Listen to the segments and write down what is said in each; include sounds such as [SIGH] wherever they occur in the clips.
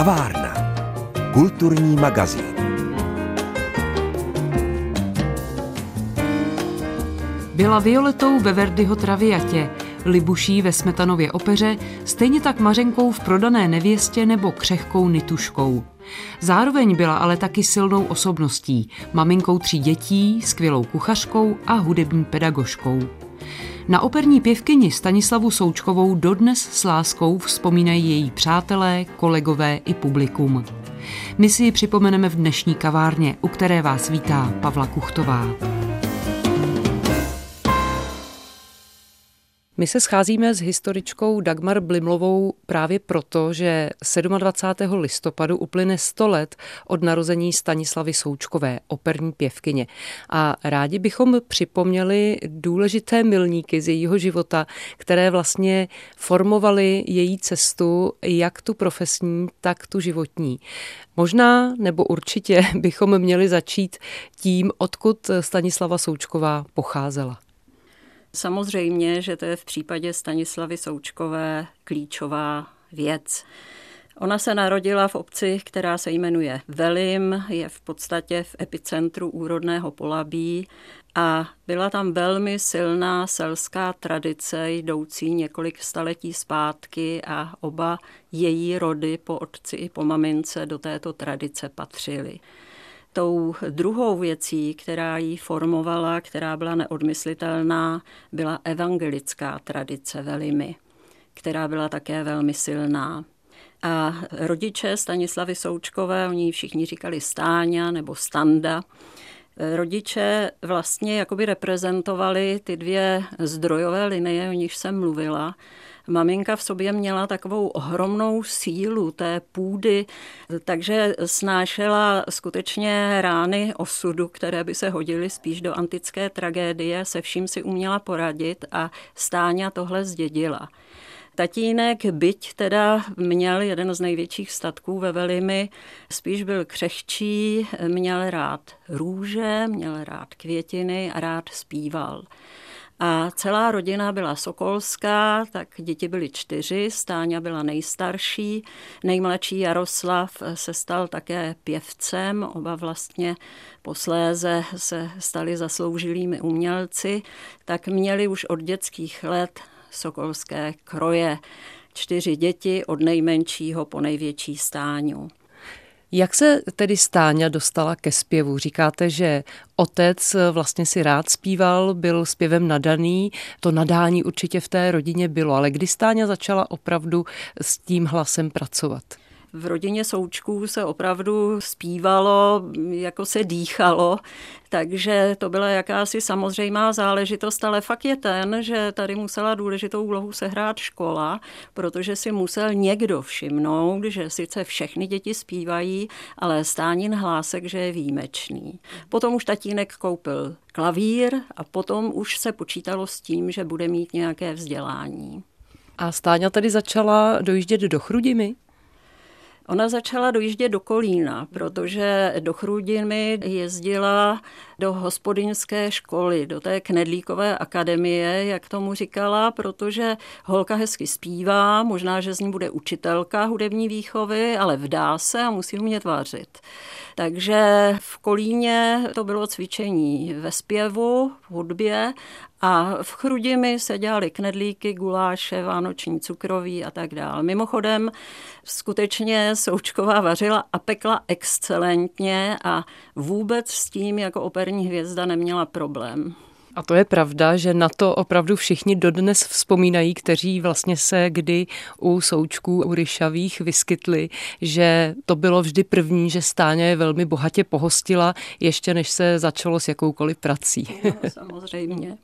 Kavárna. Kulturní magazín. Byla Violetou ve Verdiho Traviatě, Libuší ve Smetanově opeře, stejně tak Mařenkou v Prodané nevěstě nebo Křehkou Nituškou. Zároveň byla ale taky silnou osobností, maminkou tří dětí, skvělou kuchařkou a hudební pedagožkou. Na operní pěvkyni Stanislavu Součkovou dodnes s láskou vzpomínají její přátelé, kolegové i publikum. My si ji připomeneme v dnešní kavárně, u které vás vítá Pavla Kuchtová. My se scházíme s historičkou Dagmar Blimlovou právě proto, že 27. listopadu uplyne 100 let od narození Stanislavy Součkové, operní pěvkyně. A rádi bychom připomněli důležité milníky z jejího života, které vlastně formovaly její cestu, jak tu profesní, tak tu životní. Možná nebo určitě [LAUGHS] bychom měli začít tím, odkud Stanislava Součková pocházela. Samozřejmě, že to je v případě Stanislavy Součkové klíčová věc. Ona se narodila v obci, která se jmenuje Velim, je v podstatě v epicentru úrodného polabí a byla tam velmi silná selská tradice jdoucí několik staletí zpátky a oba její rody po otci i po mamince do této tradice patřily. Tou druhou věcí, která ji formovala, která byla neodmyslitelná, byla evangelická tradice velimi, která byla také velmi silná. A rodiče Stanislavy Součkové, oni všichni říkali Stáňa nebo Standa, rodiče vlastně jakoby reprezentovali ty dvě zdrojové linie, o nich jsem mluvila, maminka v sobě měla takovou ohromnou sílu té půdy, takže snášela skutečně rány osudu, které by se hodily spíš do antické tragédie, se vším si uměla poradit a Stáňa tohle zdědila. Tatínek, byť teda měl jeden z největších statků ve Velimi, spíš byl křehčí, měl rád růže, měl rád květiny a rád zpíval. A celá rodina byla sokolská, tak děti byly čtyři, Stáňa byla nejstarší, nejmladší Jaroslav se stal také pěvcem, oba vlastně posléze se stali zasloužilými umělci, tak měli už od dětských let sokolské kroje. Čtyři děti od nejmenšího po největší stáňu. Jak se tedy Stáňa dostala ke zpěvu? Říkáte, že otec vlastně si rád zpíval, byl zpěvem nadaný, to nadání určitě v té rodině bylo, ale kdy Stáňa začala opravdu s tím hlasem pracovat? V rodině Součků se opravdu zpívalo, jako se dýchalo, takže to byla jakási samozřejmá záležitost, ale fakt je ten, že tady musela důležitou úlohu sehrát škola, protože si musel někdo všimnout, že sice všechny děti zpívají, ale Stánin hlásek, že je výjimečný. Potom už tatínek koupil klavír a potom už se počítalo s tím, že bude mít nějaké vzdělání. A Stáňa tedy začala dojíždět do Chrudimy? Ona začala dojíždět do Kolína, protože do Chrudiny jezdila do hospodinské školy, do té knedlíkové akademie, jak tomu říkala, protože holka hezky zpívá, možná, že z ní bude učitelka hudební výchovy, ale vdá se a musí umět vařit. Takže v Kolíně to bylo cvičení ve zpěvu, v hudbě a v Chrudimi se dělaly knedlíky, guláše, vánoční cukroví a tak dále. Mimochodem, skutečně Součková vařila a pekla excelentně a vůbec s tím jako operní hvězda neměla problém. A to je pravda, že na to opravdu všichni dodnes vzpomínají, kteří vlastně se kdy u součků, u ryšavých vyskytli, že to bylo vždy první, že Stáňa je velmi bohatě pohostila, ještě než se začalo s jakoukoliv prací. No, samozřejmě.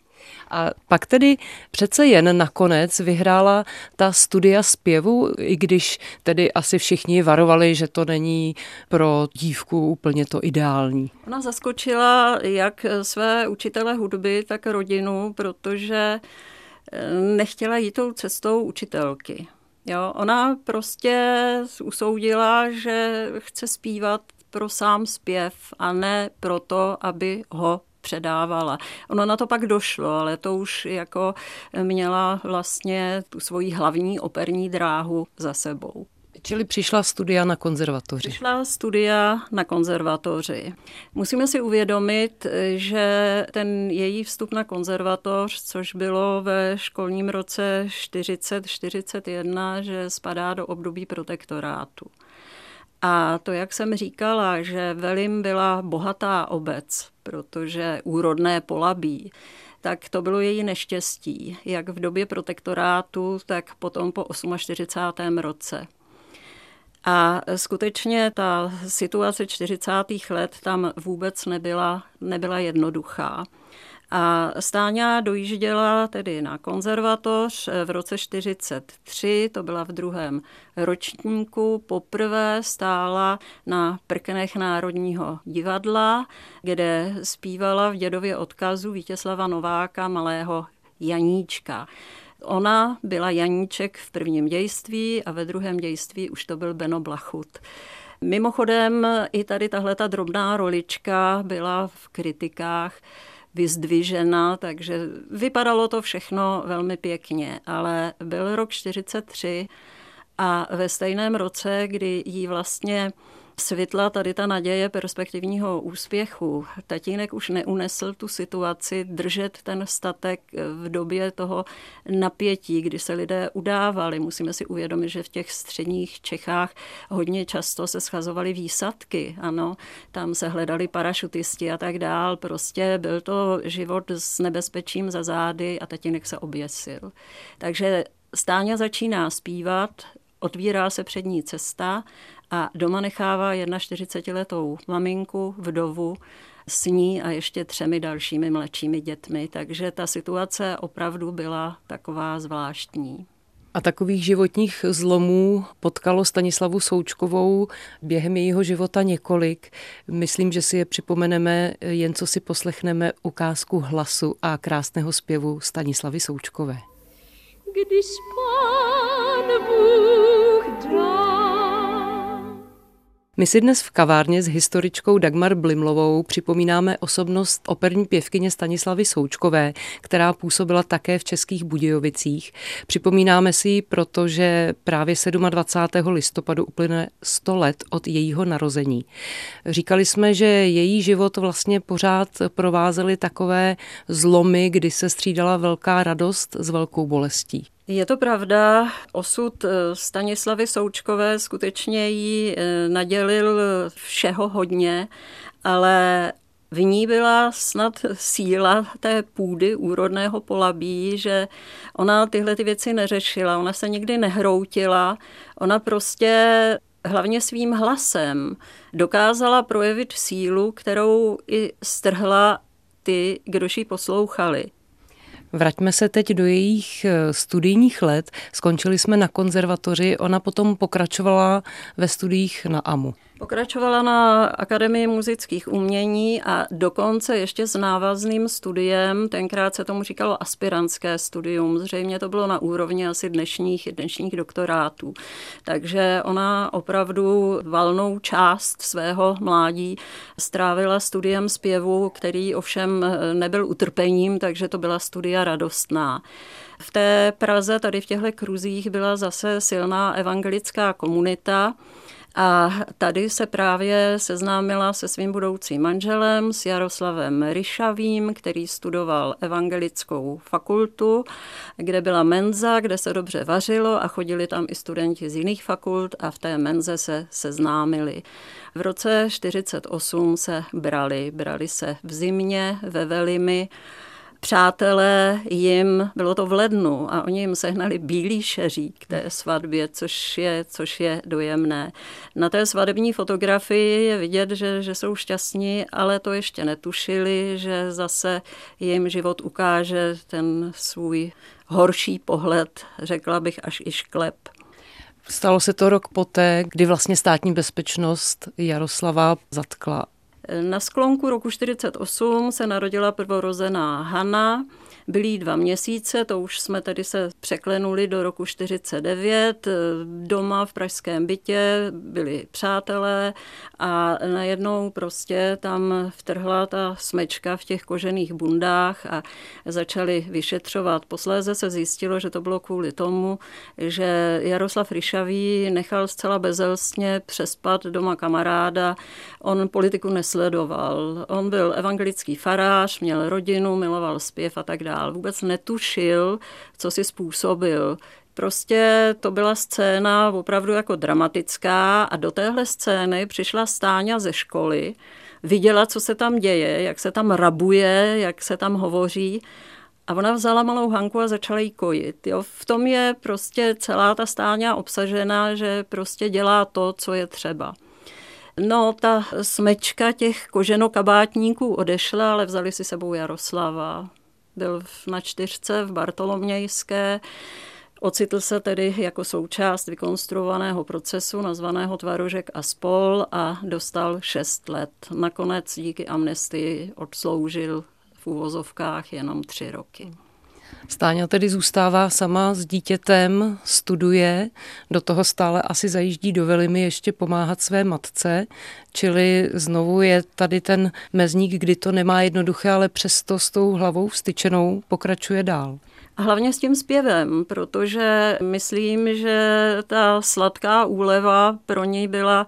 A pak tedy přece jen nakonec vyhrála ta studia zpěvu, i když tedy asi všichni varovali, že to není pro dívku úplně to ideální. Ona zaskočila jak své učitele hudby, tak rodinu, protože eh, nechtěla jít tou cestou učitelky. Jo, ona prostě usoudila, že chce zpívat pro sám zpěv a ne proto, aby ho předávala. Ono na to pak došlo, ale to už jako měla vlastně tu svoji hlavní operní dráhu za sebou. Čili přišla studia na konzervatoři. Přišla studia na konzervatoři. Musíme si uvědomit, že ten její vstup na konzervatoř, což bylo ve školním roce 40-41, že spadá do období protektorátu. A to, jak jsem říkala, že Velim byla bohatá obec, protože úrodné polabí, tak to bylo její neštěstí, jak v době protektorátu, tak potom po 48. roce. A skutečně ta situace 40. let tam vůbec nebyla, nebyla jednoduchá. A Stáňa dojížděla tedy na konzervatoř v roce 43, to byla v druhém ročníku. Poprvé stála na prknech Národního divadla, kde zpívala v dědově odkazu Vítězslava Nováka, malého Janíčka. Ona byla Janíček v prvním dějství a ve druhém dějství už to byl Beno Blachut. Mimochodem i tady tahle ta drobná rolička byla v kritikách vyzdvižena, takže vypadalo to všechno velmi pěkně, ale byl rok 43 a ve stejném roce, kdy jí vlastně svitla tady ta naděje perspektivního úspěchu. Tatínek už neunesl tu situaci držet ten statek v době toho napětí, kdy se lidé udávali. Musíme si uvědomit, že v těch středních Čechách hodně často se schazovaly výsadky, ano, tam se hledali parašutisti a tak dál. Prostě byl to život s nebezpečím za zády a tatínek se oběsil. Takže Stáňa začíná zpívat, otvírá se přední cesta a doma nechává 41-letou maminku, vdovu, s ní a ještě třemi dalšími mladšími dětmi. Takže ta situace opravdu byla taková zvláštní. A takových životních zlomů potkalo Stanislavu Součkovou během jejího života několik. Myslím, že si je připomeneme, jen co si poslechneme ukázku hlasu a krásného zpěvu Stanislavy Součkové. Když dá my si dnes v kavárně s historičkou Dagmar Blimlovou připomínáme osobnost operní pěvkyně Stanislavy Součkové, která působila také v Českých Budějovicích. Připomínáme si ji, protože právě 27. listopadu uplyne 100 let od jejího narození. Říkali jsme, že její život vlastně pořád provázely takové zlomy, kdy se střídala velká radost s velkou bolestí. Je to pravda, osud eh, Stanislavy Součkové skutečně jí eh, nadělil všeho hodně, ale v ní byla snad síla té půdy úrodného polabí, že ona tyhle ty věci neřešila, ona se nikdy nehroutila, ona prostě hlavně svým hlasem dokázala projevit sílu, kterou i strhla ty, kdož ji poslouchali. Vraťme se teď do jejich eh, studijních let. Skončili jsme na konzervatoři, ona potom pokračovala ve studiích na AMU. Pokračovala na Akademii muzických umění a dokonce ještě s návazným studiem, tenkrát se tomu říkalo aspirantské studium, zřejmě to bylo na úrovni asi dnešních, dnešních doktorátů. Takže ona opravdu valnou část svého mládí strávila studiem zpěvu, který ovšem nebyl utrpením, takže to byla studia radostná. V té Praze, tady v těchto kruzích, byla zase silná evangelická komunita, a tady se právě seznámila se svým budoucím manželem, s Jaroslavem Ryšavým, který studoval evangelickou fakultu, kde byla menza, kde se dobře vařilo a chodili tam i studenti z jiných fakult a v té menze se seznámili. V roce 48 se brali, brali se v zimě ve Velimi přátelé jim, bylo to v lednu a oni jim sehnali bílý šeřík té svatbě, což je, což je dojemné. Na té svatební fotografii je vidět, že, že jsou šťastní, ale to ještě netušili, že zase jim život ukáže ten svůj horší pohled, řekla bych až i šklep. Stalo se to rok poté, kdy vlastně státní bezpečnost Jaroslava zatkla na sklonku roku 48 se narodila prvorozená Hanna. Byli dva měsíce, to už jsme tedy se překlenuli do roku 49, doma v pražském bytě byli přátelé a najednou prostě tam vtrhla ta smečka v těch kožených bundách a začali vyšetřovat. Posléze se zjistilo, že to bylo kvůli tomu, že Jaroslav Ryšavý nechal zcela bezelstně přespat doma kamaráda. On politiku nesledoval. On byl evangelický farář, měl rodinu, miloval zpěv a tak dále. Vůbec netušil, co si způsobil. Prostě to byla scéna opravdu jako dramatická a do téhle scény přišla Stáňa ze školy, viděla, co se tam děje, jak se tam rabuje, jak se tam hovoří a ona vzala malou Hanku a začala jí kojit. Jo. V tom je prostě celá ta stáňa obsažena, že prostě dělá to, co je třeba. No, ta smečka těch koženokabátníků odešla, ale vzali si sebou Jaroslava. Byl na čtyřce v Bartolomějské, Ocitl se tedy jako součást vykonstruovaného procesu nazvaného Tvarožek a spol a dostal šest let. Nakonec díky amnestii odsloužil v úvozovkách jenom tři roky. Stáňa tedy zůstává sama s dítětem, studuje, do toho stále asi zajíždí do Velimy ještě pomáhat své matce, čili znovu je tady ten mezník, kdy to nemá jednoduché, ale přesto s tou hlavou vstyčenou pokračuje dál. A hlavně s tím zpěvem, protože myslím, že ta sladká úleva pro ní byla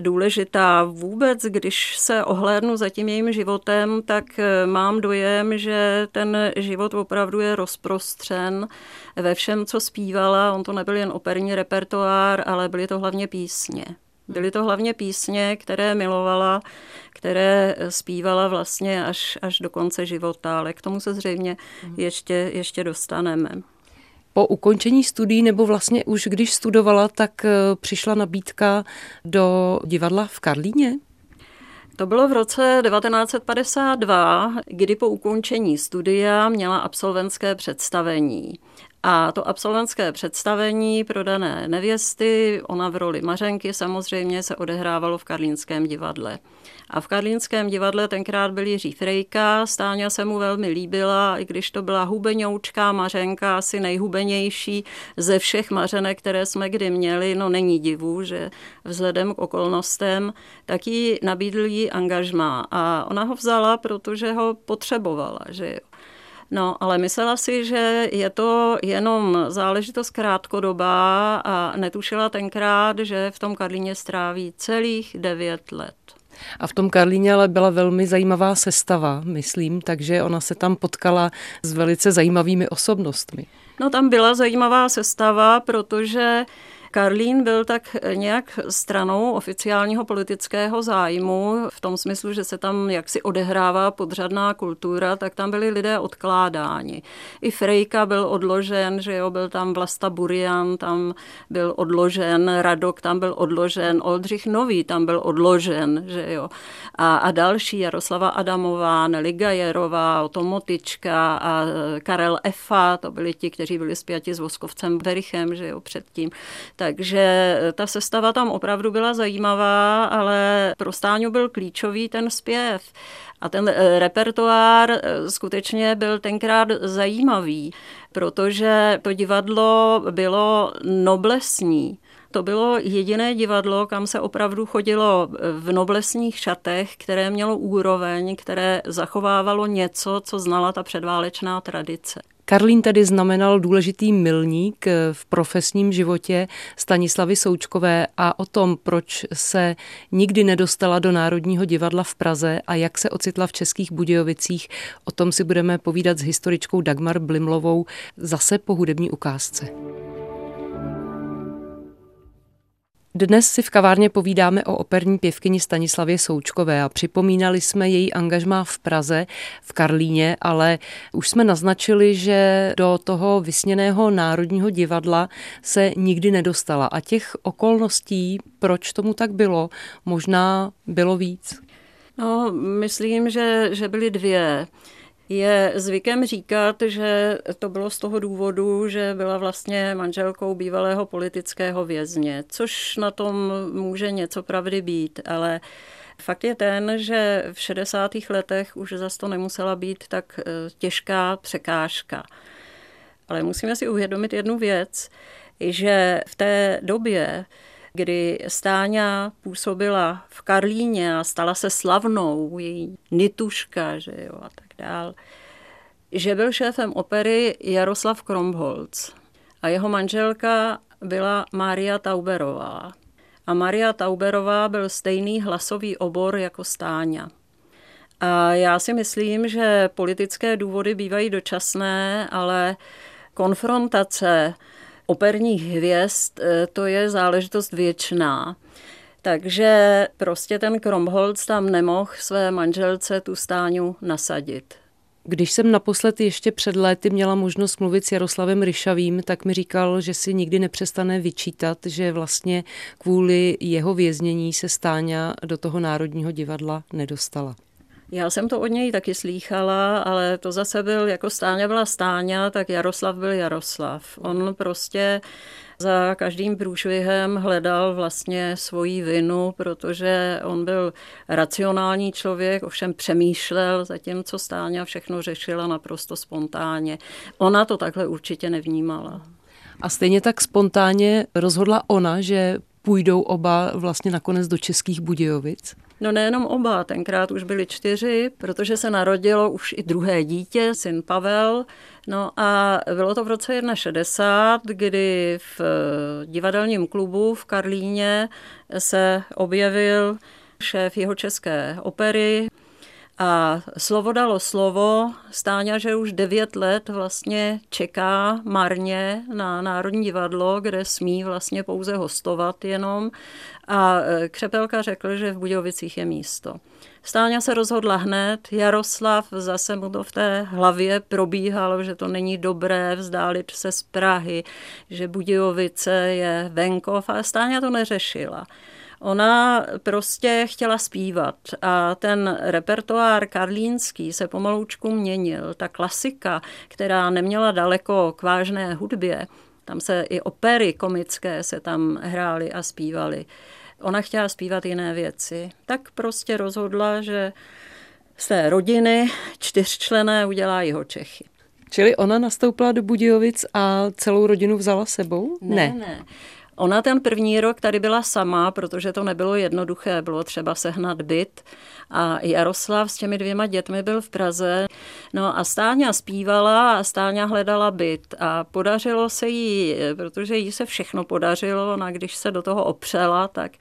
důležitá. Vůbec, když se ohlédnu za tím jejím životem, tak mám dojem, že ten život opravdu je rozprostřen ve všem, co zpívala. On to nebyl jen operní repertoár, ale byly to hlavně písně. Byly to hlavně písně, které milovala, které zpívala vlastně až, až do konce života, ale k tomu se zřejmě mhm. ještě, ještě dostaneme. Po ukončení studií nebo vlastně už když studovala, tak eh, přišla nabídka do divadla v Karlíně? To bylo v roce 1952, kdy po ukončení studia měla absolventské představení. A to absolventské představení pro dané nevěsty, ona v roli Mařenky samozřejmě se odehrávalo v Karlínském divadle. A v Karlínském divadle tenkrát byl Jiří Frejka, Stáňa se mu velmi líbila, i když to byla hubeňoučká Mařenka, asi nejhubenější ze všech Mařenek, které jsme kdy měli. No není divu, že vzhledem k okolnostem, tak jí nabídl jí angažmá. A ona ho vzala, protože ho potřebovala, že jo. No, ale myslela si, že je to jenom záležitost krátkodobá a netušila tenkrát, že v tom Karlíně stráví celých devět let. A v tom Karlíně ale byla velmi zajímavá sestava, myslím, takže ona se tam potkala s velice zajímavými osobnostmi. No tam byla zajímavá sestava, protože Karlín byl tak nějak stranou oficiálního politického zájmu, v tom smyslu, že se tam jaksi odehrává podřadná kultura, tak tam byli lidé odkládáni. I Frejka byl odložen, že jo, byl tam Vlasta Burian, tam byl odložen, Radok tam byl odložen, Oldřich Nový tam byl odložen, že jo. A, a další, Jaroslava Adamová, Nelly Gajerová, Otomotička a Karel Efa, to byli ti, kteří byli spjati s Voskovcem Berichem, že jo, předtím. Takže ta sestava tam opravdu byla zajímavá, ale pro Stáňu byl klíčový ten zpěv. A ten eh, repertoár eh, skutečně byl tenkrát zajímavý, protože to divadlo bylo noblesní. To bylo jediné divadlo, kam se opravdu chodilo v noblesních šatech, které mělo úroveň, které zachovávalo něco, co znala ta předválečná tradice. Karlín tedy znamenal důležitý milník v profesním životě Stanislavy Součkové a o tom, proč se nikdy nedostala do Národního divadla v Praze a jak se ocitla v Českých Budějovicích, o tom si budeme povídat s historičkou Dagmar Blimlovou zase po hudební ukázce. Dnes si v kavárně povídáme o operní pěvkyni Stanislavě Součkové a připomínali jsme její angažmá v Praze, v Karlíně, ale už jsme naznačili, že do toho vysněného národního divadla se nikdy nedostala. A těch okolností, proč tomu tak bylo, možná bylo víc. No, myslím, že, že byly dvě. Je zvykem říkat, že to bylo z toho důvodu, že byla vlastně manželkou bývalého politického vězně, což na tom může něco pravdy být, ale Fakt je ten, že v 60. letech už zase to nemusela být tak eh, těžká překážka. Ale musíme si uvědomit jednu věc, že v té době, kdy Stáňa působila v Karlíně a stala se slavnou, její nituška, že jo, a tak dál, že byl šéfem opery Jaroslav Kromholc a jeho manželka byla Mária Tauberová. A Maria Tauberová byl stejný hlasový obor jako Stáňa. A já si myslím, že politické důvody bývají dočasné, ale konfrontace operních hvězd, eh, to je záležitost věčná. Takže prostě ten Kromholc tam nemohl své manželce tu stáňu nasadit. Když jsem naposled ještě před léty měla možnost mluvit s Jaroslavem Ryšavým, tak mi říkal, že si nikdy nepřestane vyčítat, že vlastně kvůli jeho věznění se Stáňa do toho Národního divadla nedostala. Já jsem to od něj taky slýchala, ale to zase byl, jako Stáňa byla Stáňa, tak Jaroslav byl Jaroslav. On prostě za každým průšvihem hledal vlastně svoji vinu, protože on byl racionální člověk, ovšem přemýšlel, zatímco Stáňa všechno řešila naprosto spontánně. Ona to takhle určitě nevnímala. A stejně tak spontánně rozhodla ona, že půjdou oba vlastně nakonec do Českých Budějovic? No nejenom oba, tenkrát už byli čtyři, protože se narodilo už i druhé dítě, syn Pavel. No a bylo to v roce 61, kdy v divadelním klubu v Karlíně se objevil šéf jeho české opery, a slovo dalo slovo. Stáňa, že už devět let vlastně čeká marně na Národní divadlo, kde smí vlastně pouze hostovat jenom. A e, Křepelka řekl, že v Budějovicích je místo. Stáňa se rozhodla hned, Jaroslav zase mu to v té hlavě probíhalo, že to není dobré vzdálit se z Prahy, že Budějovice je venkov a Stáňa to neřešila. Ona prostě chtěla zpívat a ten repertoár karlínský se pomaloučku měnil. Ta klasika, která neměla daleko k vážné hudbě, tam se i opery komické se tam hrály a zpívaly. Ona chtěla zpívat jiné věci. Tak prostě rozhodla, že z té rodiny čtyřčlené udělá jeho Čechy. Čili ona nastoupila do Budějovic a celou rodinu vzala sebou? Ne, ne. ne. Ona ten první rok tady byla sama, protože to nebylo jednoduché, bylo třeba sehnat byt a Jaroslav s těmi dvěma dětmi byl v Praze. No a Stáňa zpívala a Stáňa hledala byt a podařilo se jí, protože jí se všechno podařilo, ona když se do toho opřela, tak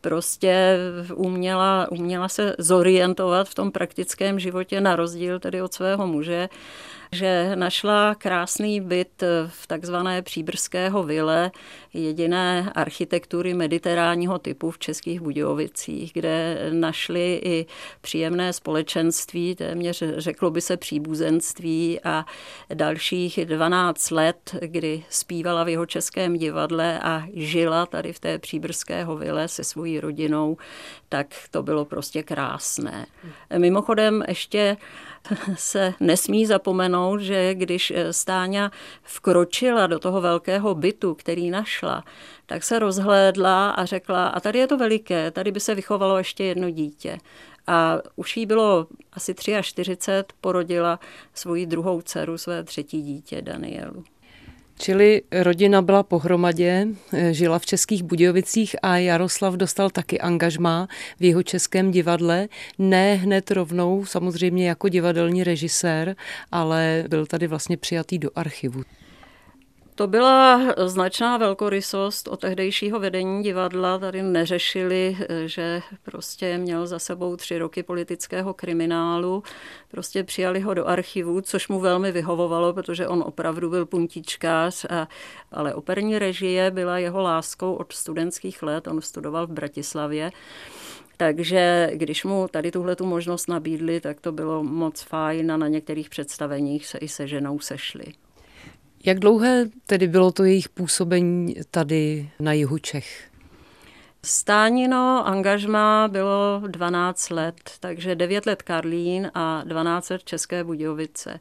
prostě uměla, uměla se zorientovat v tom praktickém životě na rozdíl tedy od svého muže že našla krásný byt v takzvané Příbrského vile, jediné architektury mediteránního typu v Českých Budějovicích, kde našli i příjemné společenství, téměř řeklo by se příbuzenství a dalších 12 let, kdy zpívala v jeho českém divadle a žila tady v té Příbrského vile se svojí rodinou, tak to bylo prostě krásné. Mimochodem ještě se nesmí zapomenout, že když eh, Stáňa vkročila do toho velkého bytu, který našla, tak se rozhlédla a řekla, a tady je to veliké, tady by se vychovalo ještě jedno dítě. A už jí bylo asi 43, porodila svoji druhou dceru, své třetí dítě Danielu. Čili rodina byla pohromadě, eh, žila v Českých Budějovicích a Jaroslav dostal taky angažmá v jeho českém divadle. Ne hned rovnou, samozřejmě jako divadelní režisér, ale byl tady vlastně přijatý do archivu. To byla značná velkorysost od tehdejšího vedení divadla. Tady neřešili, že prostě měl za sebou tři roky politického kriminálu. Prostě přijali ho do archivu, což mu velmi vyhovovalo, protože on opravdu byl puntičkář, a, ale operní režie byla jeho láskou od studentských let. On studoval v Bratislavě. Takže když mu tady tuhle tu možnost nabídli, tak to bylo moc fajn a na některých představeních se i se ženou sešli. Jak dlouhé tedy bylo to jejich působení tady na jihu Čech? Stánino angažma bylo 12 let, takže 9 let Karlín a 12 let České Budějovice.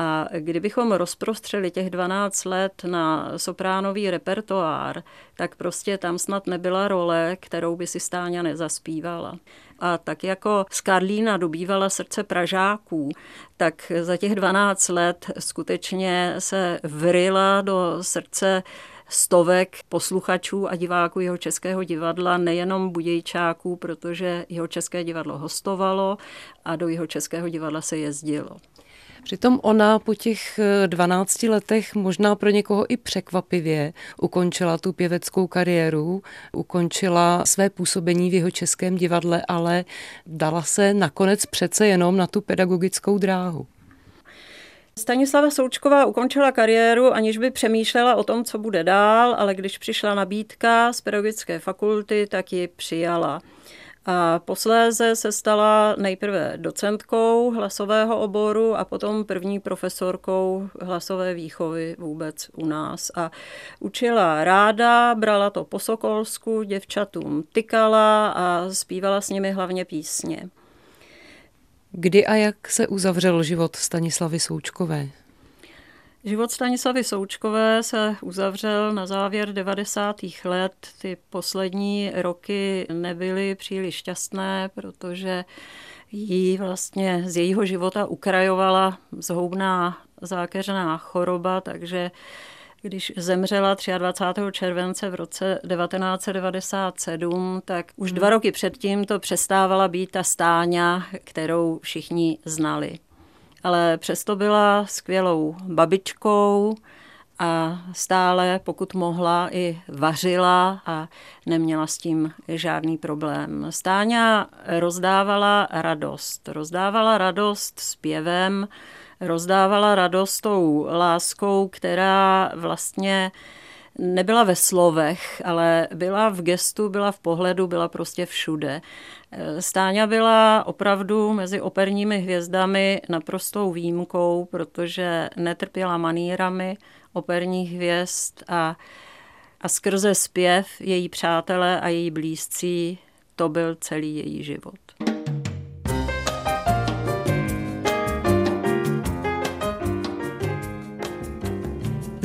A kdybychom rozprostřeli těch 12 let na sopránový repertoár, tak prostě tam snad nebyla role, kterou by si Stáňa nezaspívala. A tak jako Skarlína dobývala srdce Pražáků, tak za těch 12 let skutečně se vryla do srdce stovek posluchačů a diváků jeho českého divadla, nejenom budějčáků, protože jeho české divadlo hostovalo a do jeho českého divadla se jezdilo. Přitom ona po těch 12 eh, letech možná pro někoho i překvapivě ukončila tu pěveckou kariéru, ukončila své působení v jeho českém divadle, ale dala se nakonec přece jenom na tu pedagogickou dráhu. Stanislava Součková ukončila kariéru, aniž by přemýšlela o tom, co bude dál, ale když přišla nabídka z pedagogické fakulty, tak ji přijala. A posléze se stala nejprve docentkou hlasového oboru a potom první profesorkou hlasové výchovy vůbec u nás. A učila ráda, brala to po sokolsku, děvčatům tykala a zpívala s nimi hlavně písně. Kdy a jak se uzavřel život Stanislavy Součkové? Život Stanislavy Součkové se uzavřel na závěr 90. let. Ty poslední roky nebyly příliš šťastné, protože jí vlastně z jejího života ukrajovala zhoubná zákeřná choroba, takže když zemřela 23. července v roce 1997, tak už dva roky předtím to přestávala být ta stáňa, kterou všichni znali. Ale přesto byla skvělou babičkou a stále, pokud mohla, i vařila a neměla s tím žádný problém. Stáňa rozdávala radost. Rozdávala radost zpěvem, rozdávala radost tou láskou, která vlastně nebyla ve slovech, ale byla v gestu, byla v pohledu, byla prostě všude. Stáňa byla opravdu mezi operními hvězdami naprostou výjimkou, protože netrpěla manírami operních hvězd a, a skrze zpěv její přátelé a její blízcí to byl celý její život.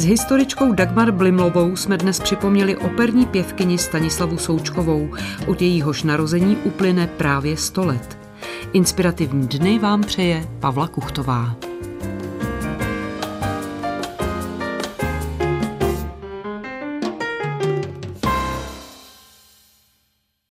S historičkou Dagmar Blimlovou jsme dnes připomněli operní pěvkyni Stanislavu Součkovou. Od jejíhož narození uplyne právě 100 let. Inspirativní dny vám přeje Pavla Kuchtová.